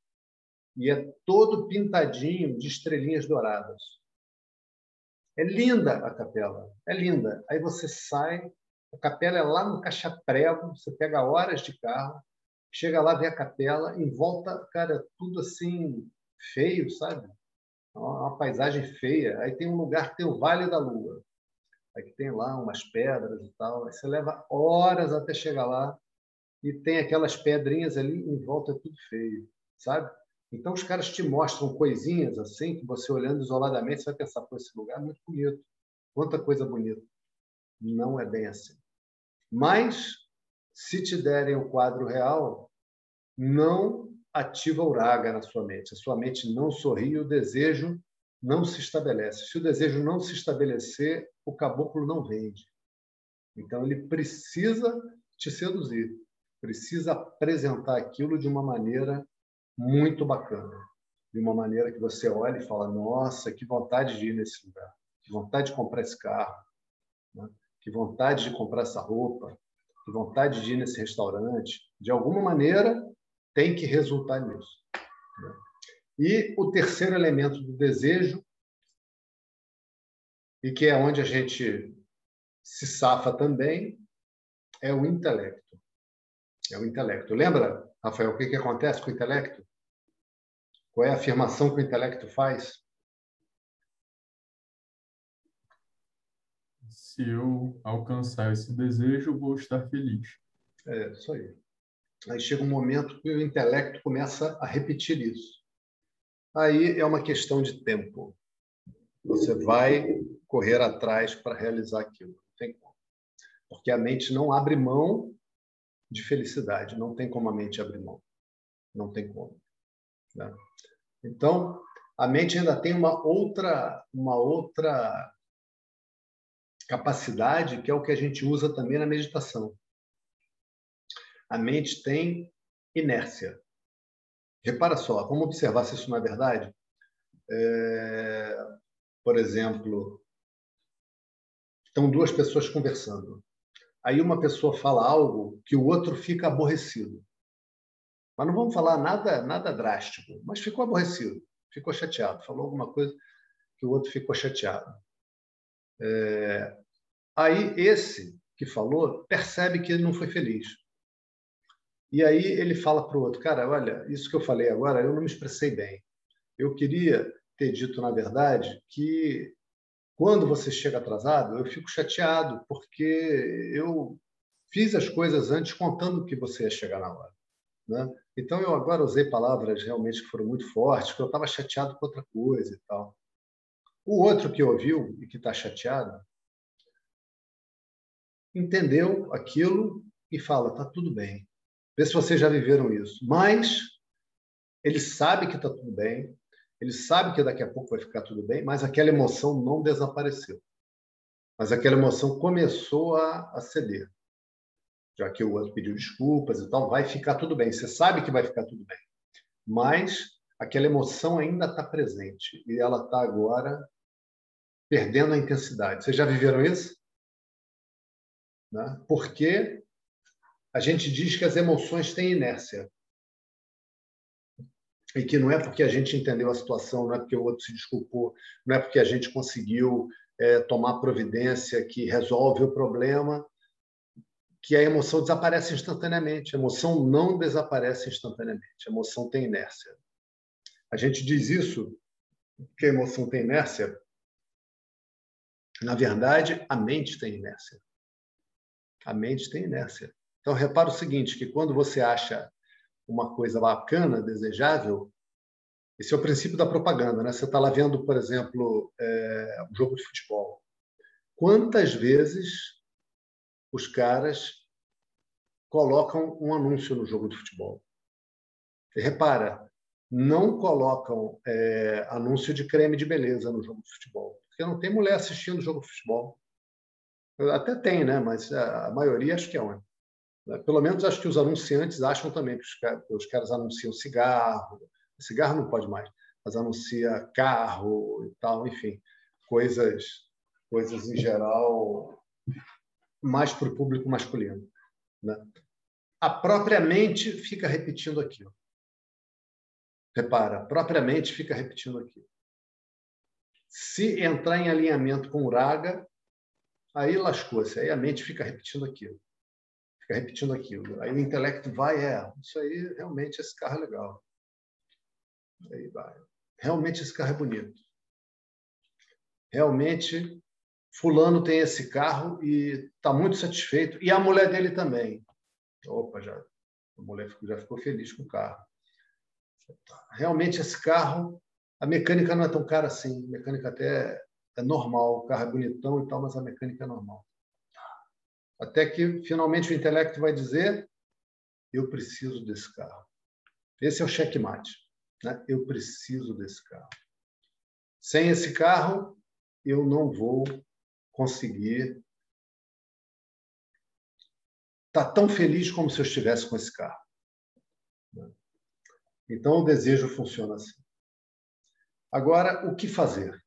e é todo pintadinho de estrelinhas douradas. É linda a capela, é linda. Aí você sai, a capela é lá no Caixa-Prego, você pega horas de carro, chega lá, vê a capela, em volta, cara, tudo assim feio, sabe? Uma paisagem feia. Aí tem um lugar tem o Vale da Lua. Aí tem lá umas pedras e tal. Aí você leva horas até chegar lá e tem aquelas pedrinhas ali em volta, é tudo feio, sabe? Então, os caras te mostram coisinhas assim, que você olhando isoladamente, você vai pensar, pô, esse lugar é muito bonito. Quanta coisa bonita. Não é bem assim. Mas, se te derem o quadro real, não ativa o raga na sua mente. A sua mente não sorri o desejo não se estabelece. Se o desejo não se estabelecer, o caboclo não vende. Então, ele precisa te seduzir, precisa apresentar aquilo de uma maneira muito bacana. De uma maneira que você olha e fala: nossa, que vontade de ir nesse lugar, que vontade de comprar esse carro, né? Que vontade de comprar essa roupa, que vontade de ir nesse restaurante. De alguma maneira, tem que resultar nisso. Né? E o terceiro elemento do desejo, e que é onde a gente se safa também, é o intelecto. É o intelecto. Lembra, Rafael, o que, que acontece com o intelecto? Qual é a afirmação que o intelecto faz? Se eu alcançar esse desejo, vou estar feliz. É, isso aí. Aí chega um momento que o intelecto começa a repetir isso. Aí é uma questão de tempo. Você vai correr atrás para realizar aquilo. Não tem como. Porque a mente não abre mão de felicidade. Não tem como a mente abrir mão. Não tem como. Né? Então, a mente ainda tem uma outra, uma outra capacidade, que é o que a gente usa também na meditação. A mente tem inércia. Repara só, vamos observar se isso não é verdade. É, por exemplo, estão duas pessoas conversando. Aí uma pessoa fala algo que o outro fica aborrecido. Mas não vamos falar nada, nada drástico, mas ficou aborrecido, ficou chateado, falou alguma coisa que o outro ficou chateado. É... Aí esse que falou percebe que ele não foi feliz. E aí ele fala para o outro, cara, olha, isso que eu falei agora, eu não me expressei bem. Eu queria ter dito, na verdade, que quando você chega atrasado, eu fico chateado, porque eu fiz as coisas antes contando que você ia chegar na hora. Né? Então, eu agora usei palavras realmente que foram muito fortes, que eu estava chateado com outra coisa e tal. O outro que ouviu e que está chateado entendeu aquilo e fala: tá tudo bem. Vê se vocês já viveram isso. Mas ele sabe que está tudo bem, ele sabe que daqui a pouco vai ficar tudo bem, mas aquela emoção não desapareceu. Mas aquela emoção começou a, a ceder. Já que o outro pediu desculpas e tal, vai ficar tudo bem. Você sabe que vai ficar tudo bem. Mas aquela emoção ainda está presente e ela está agora perdendo a intensidade. Vocês já viveram isso? Né? Porque a gente diz que as emoções têm inércia e que não é porque a gente entendeu a situação, não é porque o outro se desculpou, não é porque a gente conseguiu é, tomar providência que resolve o problema, que a emoção desaparece instantaneamente. A emoção não desaparece instantaneamente. A emoção tem inércia. A gente diz isso que a emoção tem inércia. Na verdade, a mente tem inércia. A mente tem inércia. Então, repara o seguinte, que quando você acha uma coisa bacana, desejável, esse é o princípio da propaganda. Né? Você está lá vendo, por exemplo, é, um jogo de futebol. Quantas vezes os caras colocam um anúncio no jogo de futebol? E repara, não colocam é, anúncio de creme de beleza no jogo de futebol, porque não tem mulher assistindo o jogo de futebol. Até tem, né? mas a maioria acho que é onde. Né? Pelo menos acho que os anunciantes acham também que os caras, os caras anunciam cigarro, cigarro não pode mais, mas anuncia carro e tal, enfim, coisas, coisas em geral mais para o público masculino. Né? A própria mente fica repetindo aquilo. Repara, a própria mente fica repetindo aquilo. Se entrar em alinhamento com o raga, aí lascou-se, aí a mente fica repetindo aquilo fica repetindo aquilo. Aí o intelecto vai, é, isso aí, realmente, esse carro é legal. Aí vai. Realmente, esse carro é bonito. Realmente, fulano tem esse carro e está muito satisfeito. E a mulher dele também. Opa, já, a mulher já ficou feliz com o carro. Realmente, esse carro, a mecânica não é tão cara assim. A mecânica até é normal. O carro é bonitão e tal, mas a mecânica é normal. Até que, finalmente, o intelecto vai dizer: eu preciso desse carro. Esse é o checkmate. Né? Eu preciso desse carro. Sem esse carro, eu não vou conseguir estar tá tão feliz como se eu estivesse com esse carro. Então, o desejo funciona assim. Agora, o que fazer?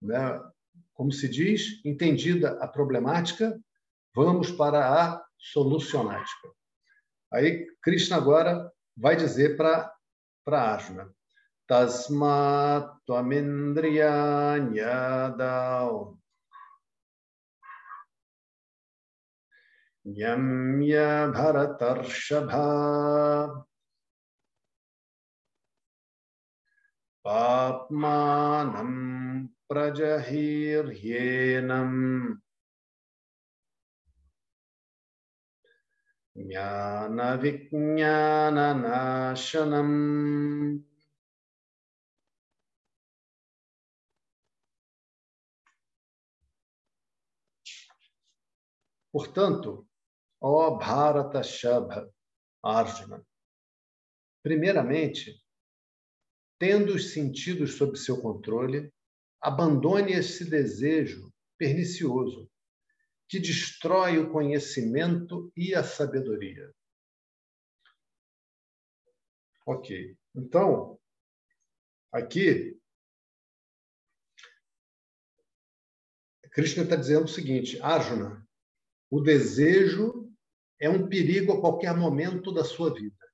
Né? Como se diz, entendida a problemática, Vamos para a solucionática. Aí Krishna agora vai dizer para Arjuna. Tasmat Twamindriyanyadav Nyamya Bharatarshabha Papmanam Prajahiryenam ज्ञानविज्ञाननाशनम् Portanto, ó Bharata Shabha Arjuna, primeiramente, tendo os sentidos sob seu controle, abandone esse desejo pernicioso que destrói o conhecimento e a sabedoria. Ok. Então, aqui, Krishna está dizendo o seguinte: Arjuna, o desejo é um perigo a qualquer momento da sua vida,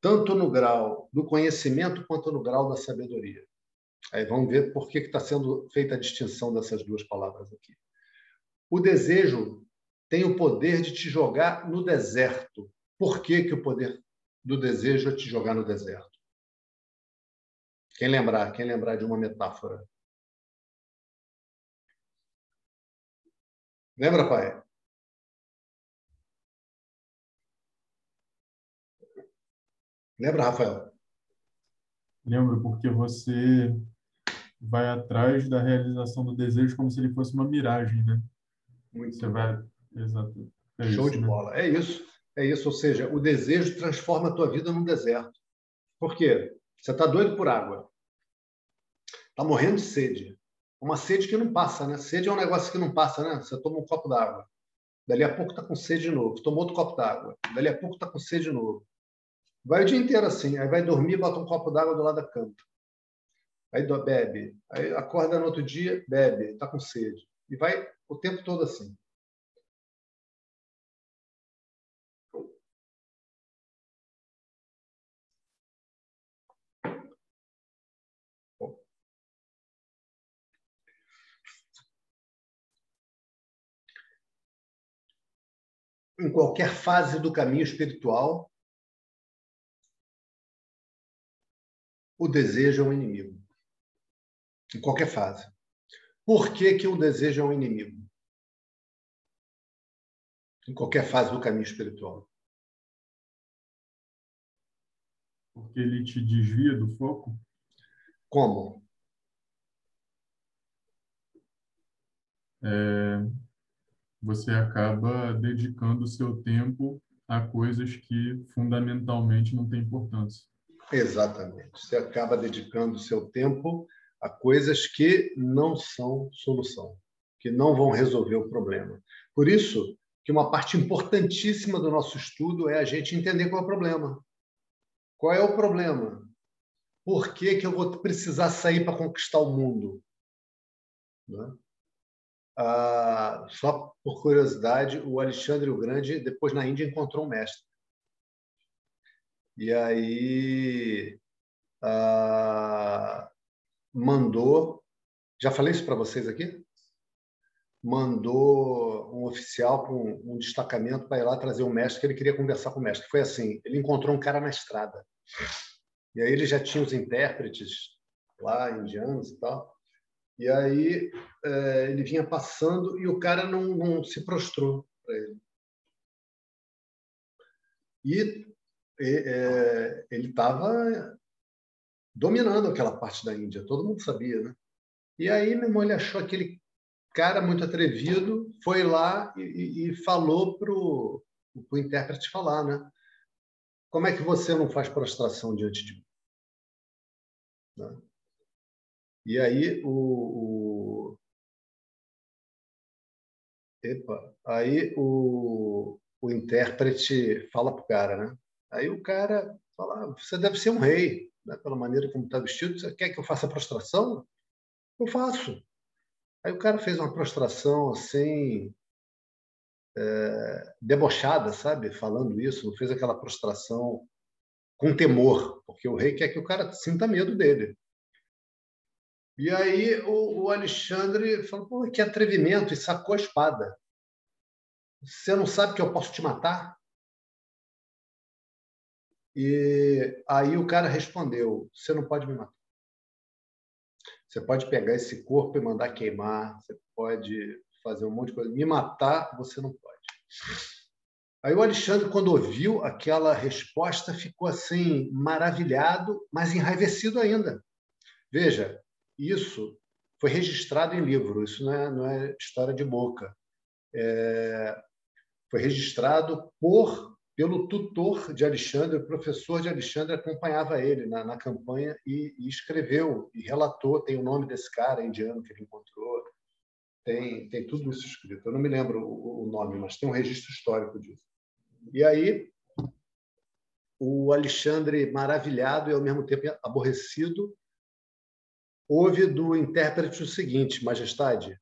tanto no grau do conhecimento quanto no grau da sabedoria. Aí vamos ver por que está sendo feita a distinção dessas duas palavras aqui. O desejo tem o poder de te jogar no deserto. Por que, que o poder do desejo é te jogar no deserto? Quem lembrar? Quem lembrar de uma metáfora? Lembra, pai? Lembra, Rafael? Lembro, porque você vai atrás da realização do desejo como se ele fosse uma miragem, né? Muito Você vai... Exato. É Show isso, de né? bola. É isso. É isso. Ou seja, o desejo transforma a tua vida num deserto. Por quê? Você está doido por água. Está morrendo de sede. Uma sede que não passa, né? Sede é um negócio que não passa, né? Você toma um copo d'água. Dali a pouco está com sede de novo. Tomou outro copo d'água. Dali a pouco está com sede de novo. Vai o dia inteiro assim. Aí vai dormir, bota um copo d'água do lado da cama. Aí bebe. Aí acorda no outro dia, bebe. Está com sede. E vai o tempo todo assim. em qualquer fase do caminho espiritual, o desejo é um inimigo. Em qualquer fase. Por que, que o desejo é um inimigo? Em qualquer fase do caminho espiritual. Porque ele te desvia do foco? Como? É, você acaba dedicando o seu tempo a coisas que fundamentalmente não têm importância. Exatamente. Você acaba dedicando seu tempo a coisas que não são solução, que não vão resolver o problema. Por isso que uma parte importantíssima do nosso estudo é a gente entender qual é o problema. Qual é o problema? Por que, que eu vou precisar sair para conquistar o mundo? Né? Ah, só por curiosidade, o Alexandre o Grande, depois na Índia, encontrou um mestre. E aí ah, mandou. Já falei isso para vocês aqui? Mandou um oficial com um destacamento para ir lá trazer um mestre que ele queria conversar com o mestre. Foi assim: ele encontrou um cara na estrada. E aí ele já tinha os intérpretes lá, indianos e tal. E aí é, ele vinha passando e o cara não, não se prostrou para ele. E é, ele estava dominando aquela parte da Índia, todo mundo sabia, né? E aí, meu irmão, ele achou aquele cara muito atrevido, foi lá e, e falou para o intérprete falar, né? Como é que você não faz prostração diante de mim? Né? E aí o, o... Epa, aí o, o intérprete fala para o cara, né? Aí o cara fala, ah, você deve ser um rei, né? pela maneira como está vestido. Você quer que eu faça prostração? Eu faço. Aí o cara fez uma prostração assim, é, debochada, sabe? Falando isso, não fez aquela prostração com temor, porque o rei quer que o cara sinta medo dele. E aí o, o Alexandre falou: Pô, que atrevimento, e sacou a espada. Você não sabe que eu posso te matar? E aí o cara respondeu: Você não pode me matar. Você pode pegar esse corpo e mandar queimar, você pode fazer um monte de coisa. Me matar, você não pode. Aí o Alexandre, quando ouviu aquela resposta, ficou assim, maravilhado, mas enraivecido ainda. Veja, isso foi registrado em livro, isso não é, não é história de boca. É, foi registrado por pelo tutor de Alexandre, o professor de Alexandre acompanhava ele na, na campanha e, e, escreveu e relatou, tem o nome desse cara indiano que ele encontrou, tem, tem tudo isso escrito. Eu não me lembro o, o nome, mas tem um registro histórico disso. E aí, o Alexandre, maravilhado e ao mesmo tempo aborrecido, Houve do intérprete o seguinte, Majestade,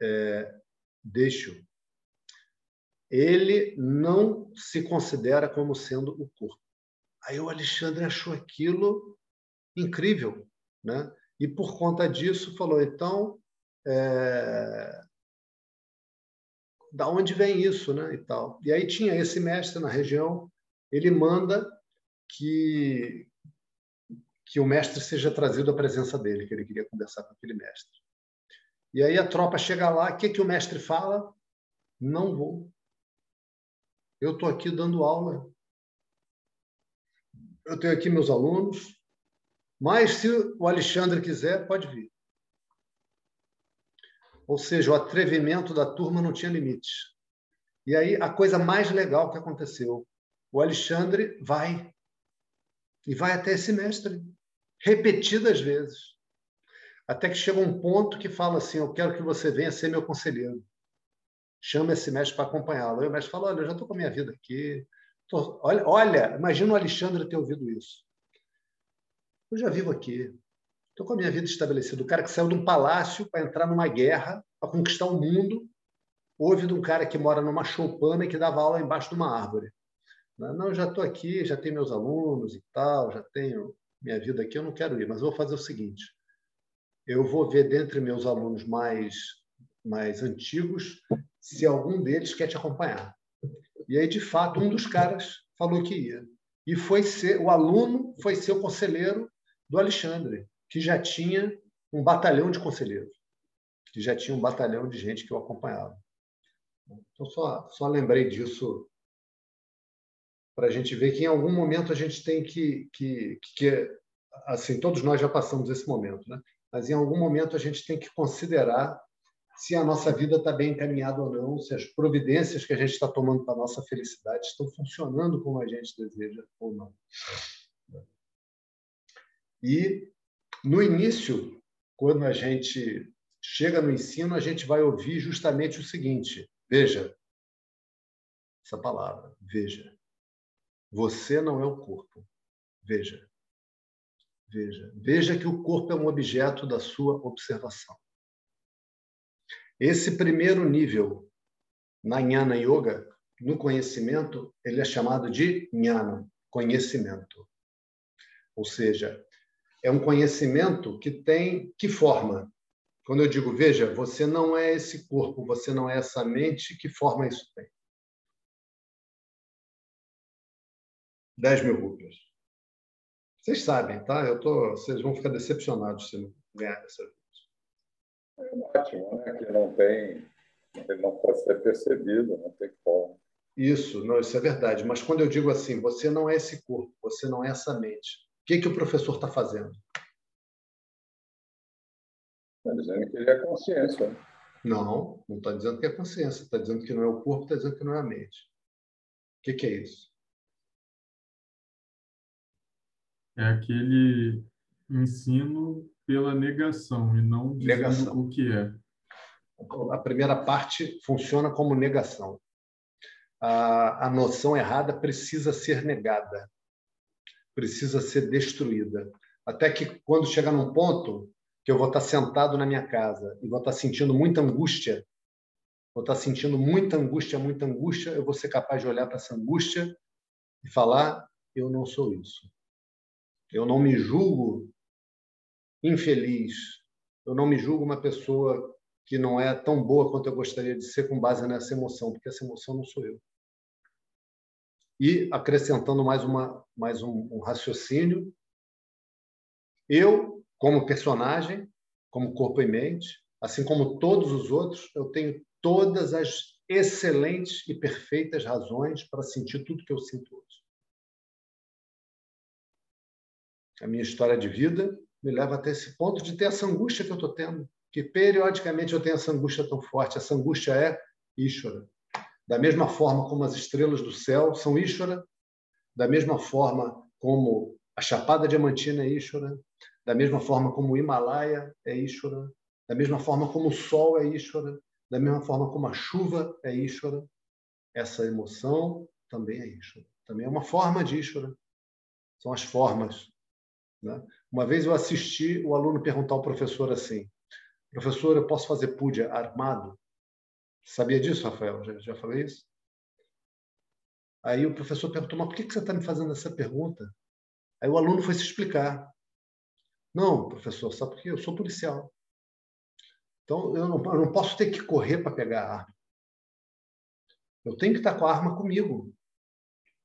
é, deixo. Ele não se considera como sendo o corpo. Aí o Alexandre achou aquilo incrível, né? E por conta disso falou, então, é... da onde vem isso, né? E tal. E aí tinha esse mestre na região, ele manda que que o mestre seja trazido à presença dele, que ele queria conversar com aquele mestre. E aí a tropa chega lá, o que, que o mestre fala? Não vou. Eu estou aqui dando aula. Eu tenho aqui meus alunos. Mas se o Alexandre quiser, pode vir. Ou seja, o atrevimento da turma não tinha limites. E aí a coisa mais legal que aconteceu, o Alexandre vai e vai até esse mestre repetidas vezes. Até que chega um ponto que fala assim: Eu quero que você venha ser meu conselheiro. Chama esse mestre para acompanhá-lo. Aí o mestre fala: Olha, eu já estou com a minha vida aqui. Tô... Olha, olha, imagina o Alexandre ter ouvido isso. Eu já vivo aqui. Estou com a minha vida estabelecida. O cara que saiu de um palácio para entrar numa guerra, para conquistar o mundo, ouve de um cara que mora numa choupana e que dava aula embaixo de uma árvore. Não, já estou aqui, já tenho meus alunos e tal, já tenho minha vida aqui, eu não quero ir, mas vou fazer o seguinte: eu vou ver dentre meus alunos mais mais antigos se algum deles quer te acompanhar. E aí, de fato, um dos caras falou que ia. E foi ser o aluno foi ser o conselheiro do Alexandre, que já tinha um batalhão de conselheiros, que já tinha um batalhão de gente que o acompanhava. Então, só, só lembrei disso para a gente ver que em algum momento a gente tem que, que, que, assim, todos nós já passamos esse momento, né? mas em algum momento a gente tem que considerar se a nossa vida está bem encaminhada ou não, se as providências que a gente está tomando para a nossa felicidade estão funcionando como a gente deseja ou não. E, no início, quando a gente chega no ensino, a gente vai ouvir justamente o seguinte: veja, essa palavra, veja. Você não é o corpo. Veja. Veja. Veja que o corpo é um objeto da sua observação. Esse primeiro nível na Jnana Yoga, no conhecimento, ele é chamado de Jnana, conhecimento. Ou seja, é um conhecimento que tem que forma. Quando eu digo, veja, você não é esse corpo, você não é essa mente, que forma isso tem? 10 mil rupias. Vocês sabem, tá? Eu tô, vocês vão ficar decepcionados se não ganhar essa. É ótimo, né? Que não tem, ele não pode ser percebido, não tem como. Isso, não, isso é verdade. Mas quando eu digo assim, você não é esse corpo, você não é essa mente. O que, que o professor está fazendo? Está dizendo que ele é consciência. Não, não está dizendo que é consciência. Está dizendo que não é o corpo, está dizendo que não é a mente. O que, que é isso? é aquele ensino pela negação e não dizendo negação. o que é. A primeira parte funciona como negação. A, a noção errada precisa ser negada, precisa ser destruída. Até que quando chegar num ponto que eu vou estar sentado na minha casa e vou estar sentindo muita angústia, vou estar sentindo muita angústia, muita angústia, eu vou ser capaz de olhar para essa angústia e falar: eu não sou isso. Eu não me julgo infeliz. Eu não me julgo uma pessoa que não é tão boa quanto eu gostaria de ser com base nessa emoção, porque essa emoção não sou eu. E acrescentando mais uma mais um, um raciocínio, eu como personagem, como corpo e mente, assim como todos os outros, eu tenho todas as excelentes e perfeitas razões para sentir tudo que eu sinto hoje. a minha história de vida me leva até esse ponto de ter essa angústia que eu estou tendo, que periodicamente eu tenho essa angústia tão forte. Essa angústia é Ishvara. Da mesma forma como as estrelas do céu são Ishvara, da mesma forma como a Chapada Diamantina é Ishvara, da mesma forma como o Himalaia é Ishvara, da mesma forma como o sol é Ishvara, da mesma forma como a chuva é Ishvara, essa emoção também é Ishvara. Também é uma forma de Ishvara. São as formas né? Uma vez eu assisti o aluno perguntar ao professor assim: professor, eu posso fazer puja armado? Sabia disso, Rafael? Já, já falei isso? Aí o professor perguntou: mas por que você está me fazendo essa pergunta? Aí o aluno foi se explicar. Não, professor, só porque eu sou policial. Então, eu não, eu não posso ter que correr para pegar a arma. Eu tenho que estar com a arma comigo.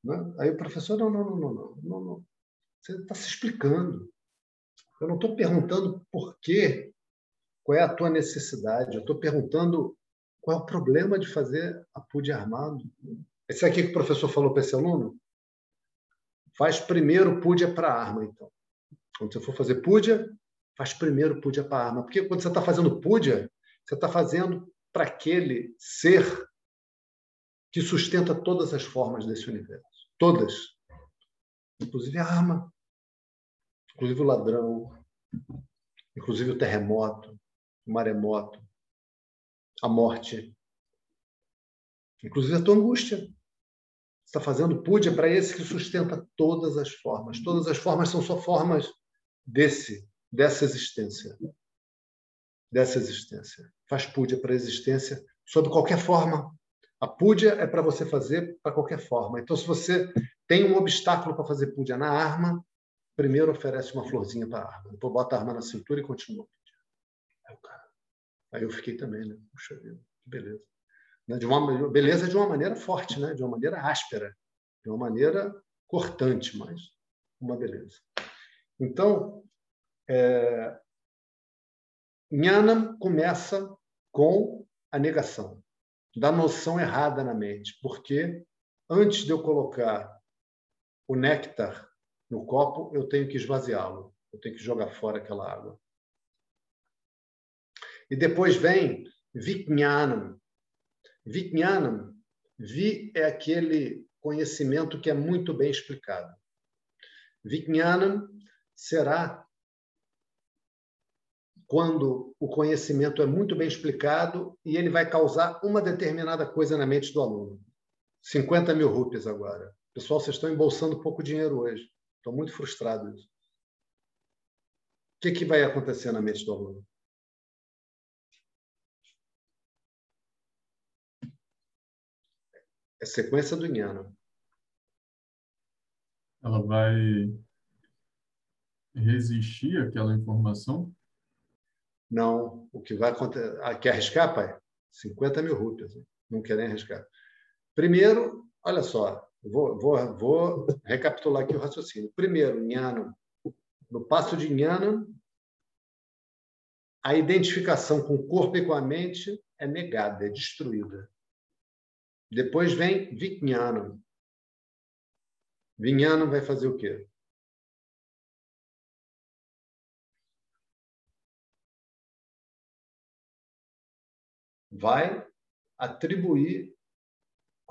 Né? Aí o professor, não, não, não, não, não, não. Você está se explicando. Eu não estou perguntando por quê, qual é a tua necessidade. Eu estou perguntando qual é o problema de fazer a PUD armado. Esse aqui que o professor falou para esse aluno, faz primeiro PUD para a arma, então. Quando você for fazer PUDIA, faz primeiro PUDIA para a arma. Porque quando você está fazendo PUDIA, você está fazendo para aquele ser que sustenta todas as formas desse universo. Todas. Inclusive a arma, inclusive o ladrão, inclusive o terremoto, o maremoto, a morte, inclusive a tua angústia. Está fazendo puja para esse que sustenta todas as formas. Todas as formas são só formas desse, dessa existência. Dessa existência. Faz puja para a existência sob qualquer forma. A puja é para você fazer para qualquer forma. Então, se você tem um obstáculo para fazer puja na arma, primeiro oferece uma florzinha para a arma. Depois bota a arma na cintura e continua. Aí, cara, aí eu fiquei também, né? Puxa vida, que beleza. Né, de uma beleza de uma maneira forte, né? De uma maneira áspera, de uma maneira cortante, mas uma beleza. Então, é, Nhanam começa com a negação da noção errada na mente, porque antes de eu colocar o néctar no copo, eu tenho que esvaziá-lo, eu tenho que jogar fora aquela água. E depois vem Vijnanam. Vijnanam, Vi é aquele conhecimento que é muito bem explicado. Vijnanam será quando o conhecimento é muito bem explicado e ele vai causar uma determinada coisa na mente do aluno. 50 mil rupias agora. Pessoal, vocês estão embolsando pouco dinheiro hoje. Estou muito frustrado. O que, que vai acontecer na mente do aluno? É sequência do Nhana. Ela vai resistir àquela informação? Não. O que vai acontecer. Ah, quer arriscar, pai? 50 mil rupias. Não querem arriscar. Primeiro, olha só, vou, vou, vou recapitular aqui o raciocínio. Primeiro, Nhana. No passo de Nhana, a identificação com o corpo e com a mente é negada, é destruída. Depois vem Vijnana. Vijnana vai fazer o quê? vai atribuir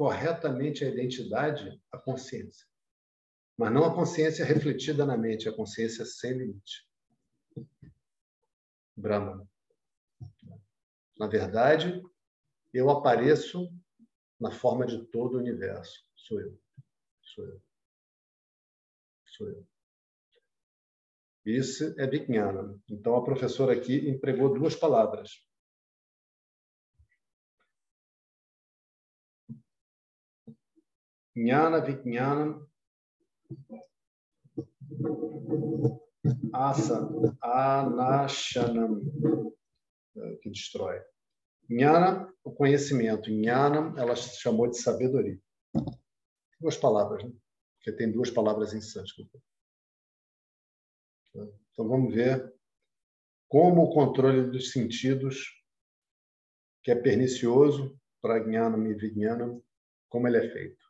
corretamente a identidade à consciência. Mas não a consciência refletida na mente, a consciência sem limite. Brahma. Na verdade, eu apareço na forma de todo o universo. Sou eu. Sou eu. Sou eu. Isso é Vijnana. Então, a professora aqui empregou duas palavras. Jnana Vijnanam Asa Anashanam, que destrói. Jnana, o conhecimento. Jnanam, ela chamou de sabedoria. Duas palavras, né? porque tem duas palavras em sânscrito. Então vamos ver como o controle dos sentidos, que é pernicioso para Jnanam e Vijnanam, como ele é feito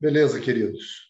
Beleza, queridos.